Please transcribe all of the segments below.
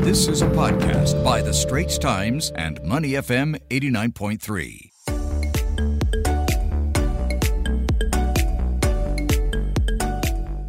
This is a podcast by The Straits Times and Money FM 89.3.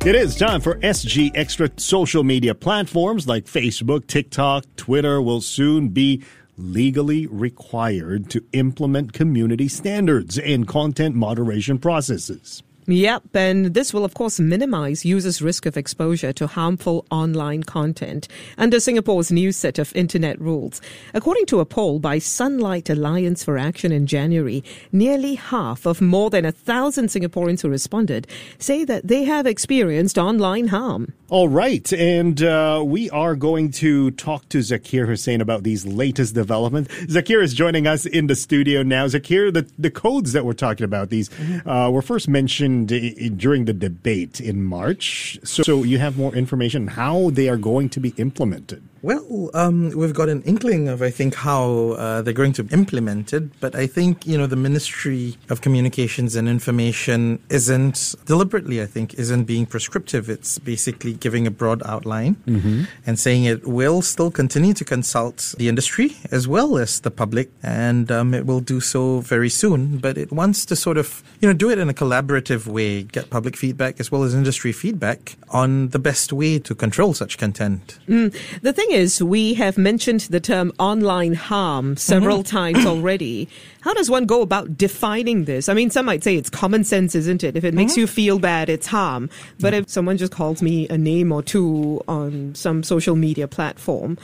It is time for SG Extra. Social media platforms like Facebook, TikTok, Twitter will soon be legally required to implement community standards and content moderation processes. Yep, and this will, of course, minimize users' risk of exposure to harmful online content under Singapore's new set of internet rules. According to a poll by Sunlight Alliance for Action in January, nearly half of more than a thousand Singaporeans who responded say that they have experienced online harm. All right, and uh, we are going to talk to Zakir Hussain about these latest developments. Zakir is joining us in the studio now. Zakir, the, the codes that we're talking about, these uh, were first mentioned during the debate in March. So, so you have more information how they are going to be implemented. Well, um, we've got an inkling of, I think, how uh, they're going to implement it, but I think, you know, the Ministry of Communications and Information isn't, deliberately, I think, isn't being prescriptive. It's basically giving a broad outline mm-hmm. and saying it will still continue to consult the industry as well as the public, and um, it will do so very soon, but it wants to sort of, you know, do it in a collaborative way, get public feedback as well as industry feedback on the best way to control such content. Mm. The thing is, we have mentioned the term online harm several mm-hmm. times already. How does one go about defining this? I mean, some might say it's common sense, isn't it? If it makes mm-hmm. you feel bad, it's harm. But if someone just calls me a name or two on some social media platform,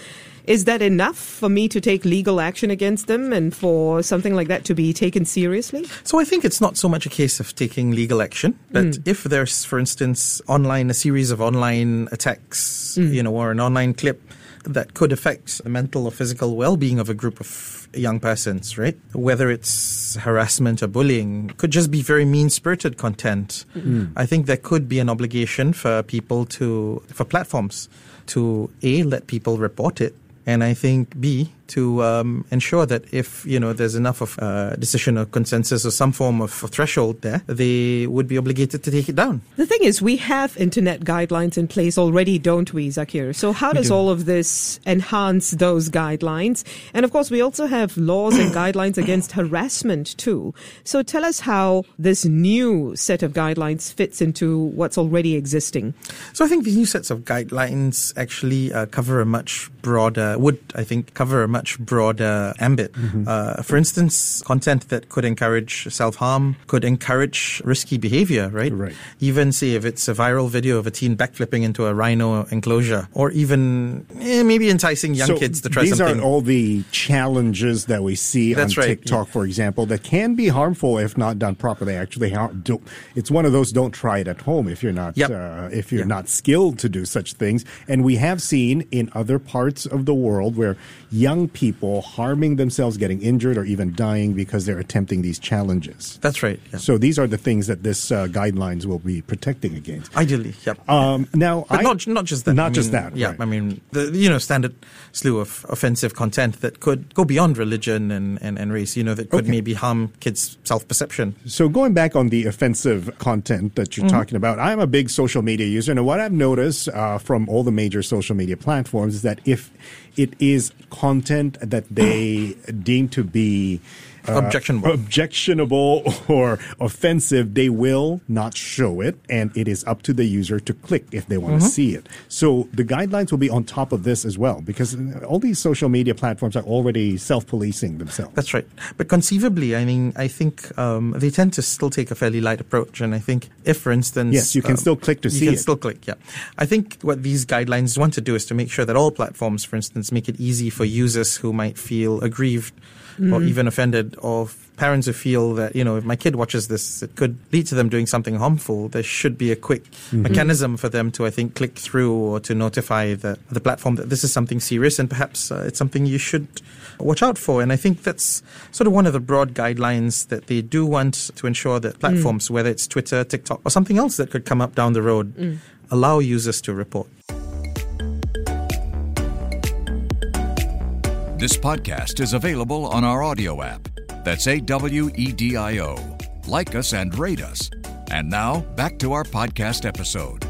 is that enough for me to take legal action against them and for something like that to be taken seriously? So I think it's not so much a case of taking legal action, but mm. if there's, for instance, online, a series of online attacks, mm. you know, or an online clip that could affect the mental or physical well-being of a group of young persons, right? Whether it's harassment or bullying, could just be very mean-spirited content. Mm. I think there could be an obligation for people to, for platforms to A, let people report it, and I think B, to um, ensure that if you know there's enough of uh, decision or consensus or some form of threshold there, they would be obligated to take it down. The thing is, we have internet guidelines in place already, don't we, Zakir? So how does do. all of this enhance those guidelines? And of course, we also have laws and guidelines against harassment too. So tell us how this new set of guidelines fits into what's already existing. So I think these new sets of guidelines actually uh, cover a much broader, would I think cover a much broader ambit. Mm-hmm. Uh, for instance, content that could encourage self harm, could encourage risky behavior, right? Right. Even say if it's a viral video of a teen backflipping into a rhino enclosure, or even eh, maybe enticing young so kids to try these something. These are all the challenges that we see That's on right. TikTok, yeah. for example, that can be harmful if not done properly. Actually, it's one of those don't try it at home if you're not yep. uh, if you're not skilled to do such things. And we have seen in other parts of the world where young people harming themselves, getting injured, or even dying because they're attempting these challenges. That's right. Yeah. So these are the things that this uh, guidelines will be protecting against. Ideally, yep. Um, now, but I, not not just that. Not I mean, just that. Yeah, right. I mean the you know standard slew of offensive content that could go beyond religion and, and, and race. You know that could okay. maybe harm kids' self perception. So going back on the offensive content that you're mm-hmm. talking about, I'm a big social media user, and what I've noticed uh, from all the major social media platforms is that if it is content that they deem to be uh, objectionable. objectionable or offensive, they will not show it, and it is up to the user to click if they want mm-hmm. to see it. So the guidelines will be on top of this as well, because all these social media platforms are already self-policing themselves. That's right. But conceivably, I mean, I think um, they tend to still take a fairly light approach, and I think if, for instance, yes, you can um, still click to see it. You can still click. Yeah, I think what these guidelines want to do is to make sure that all platforms, for instance, make it easy for users who might feel aggrieved mm. or even offended of parents who feel that you know if my kid watches this it could lead to them doing something harmful there should be a quick mm-hmm. mechanism for them to i think click through or to notify the, the platform that this is something serious and perhaps uh, it's something you should watch out for and i think that's sort of one of the broad guidelines that they do want to ensure that platforms mm. whether it's twitter tiktok or something else that could come up down the road mm. allow users to report This podcast is available on our audio app. That's A W E D I O. Like us and rate us. And now, back to our podcast episode.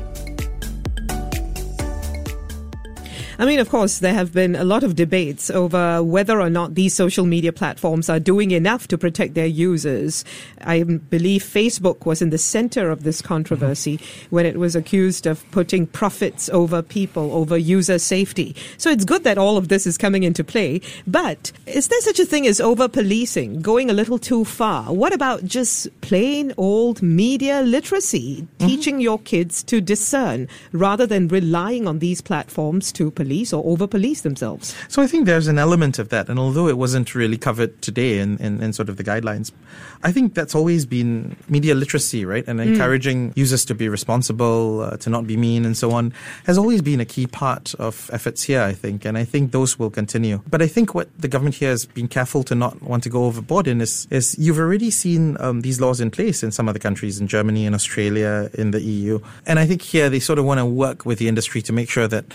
I mean, of course, there have been a lot of debates over whether or not these social media platforms are doing enough to protect their users. I believe Facebook was in the center of this controversy mm-hmm. when it was accused of putting profits over people, over user safety. So it's good that all of this is coming into play. But is there such a thing as over policing, going a little too far? What about just plain old media literacy, mm-hmm. teaching your kids to discern rather than relying on these platforms to police or over police themselves? So I think there's an element of that. And although it wasn't really covered today in, in, in sort of the guidelines, I think that's always been media literacy, right? And mm. encouraging users to be responsible, uh, to not be mean, and so on, has always been a key part of efforts here, I think. And I think those will continue. But I think what the government here has been careful to not want to go overboard in is, is you've already seen um, these laws in place in some other countries, in Germany, in Australia, in the EU. And I think here they sort of want to work with the industry to make sure that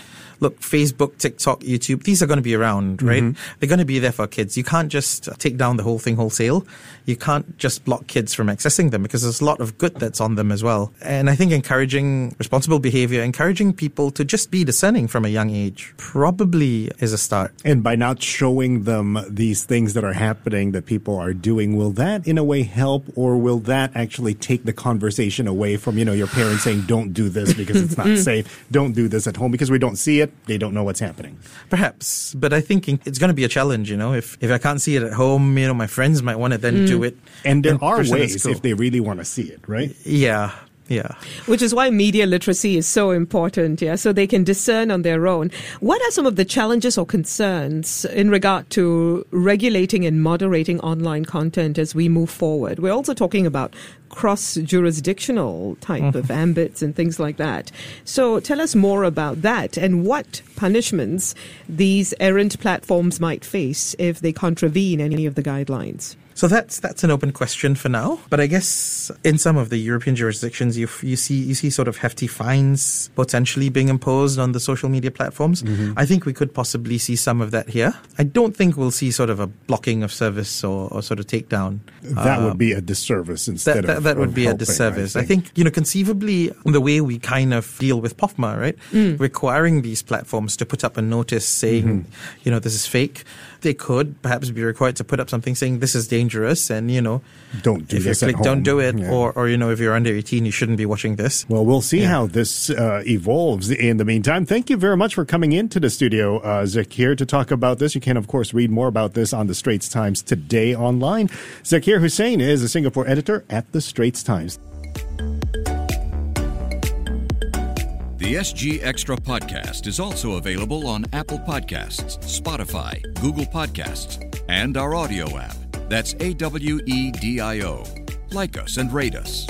look, Facebook, TikTok, YouTube, these are going to be around, right? Mm-hmm. They're going to be there for kids. You can't just take down the whole thing wholesale. You can't just block kids from accessing them because there's a lot of good that's on them as well. And I think encouraging responsible behavior, encouraging people to just be discerning from a young age probably is a start. And by not showing them these things that are happening that people are doing, will that in a way help or will that actually take the conversation away from, you know, your parents saying, don't do this because it's not safe. Don't do this at home because we don't see it they don't know what's happening. Perhaps, but I think it's going to be a challenge. You know, if if I can't see it at home, you know, my friends might want to then mm. do it. And there are ways if they really want to see it, right? Yeah, yeah. Which is why media literacy is so important, yeah, so they can discern on their own. What are some of the challenges or concerns in regard to regulating and moderating online content as we move forward? We're also talking about cross jurisdictional type mm-hmm. of ambits and things like that. So tell us more about that and what punishments these errant platforms might face if they contravene any of the guidelines. So that's that's an open question for now. But I guess in some of the European jurisdictions, you you see you see sort of hefty fines potentially being imposed on the social media platforms. Mm-hmm. I think we could possibly see some of that here. I don't think we'll see sort of a blocking of service or, or sort of takedown. That uh, would be a disservice instead that, that, of that would of be helping, a disservice. I think. I think you know conceivably the way we kind of deal with POFMA, right, mm. requiring these platforms to put up a notice saying, mm-hmm. you know, this is fake they could perhaps be required to put up something saying this is dangerous and you know don't do if this click don't do it yeah. or or you know if you're under 18 you shouldn't be watching this. Well we'll see yeah. how this uh, evolves in the meantime. Thank you very much for coming into the studio uh, Zakir to talk about this. You can of course read more about this on the Straits Times today online. Zakir Hussain is a Singapore editor at the Straits Times The SG Extra podcast is also available on Apple Podcasts, Spotify, Google Podcasts, and our audio app. That's A W E D I O. Like us and rate us.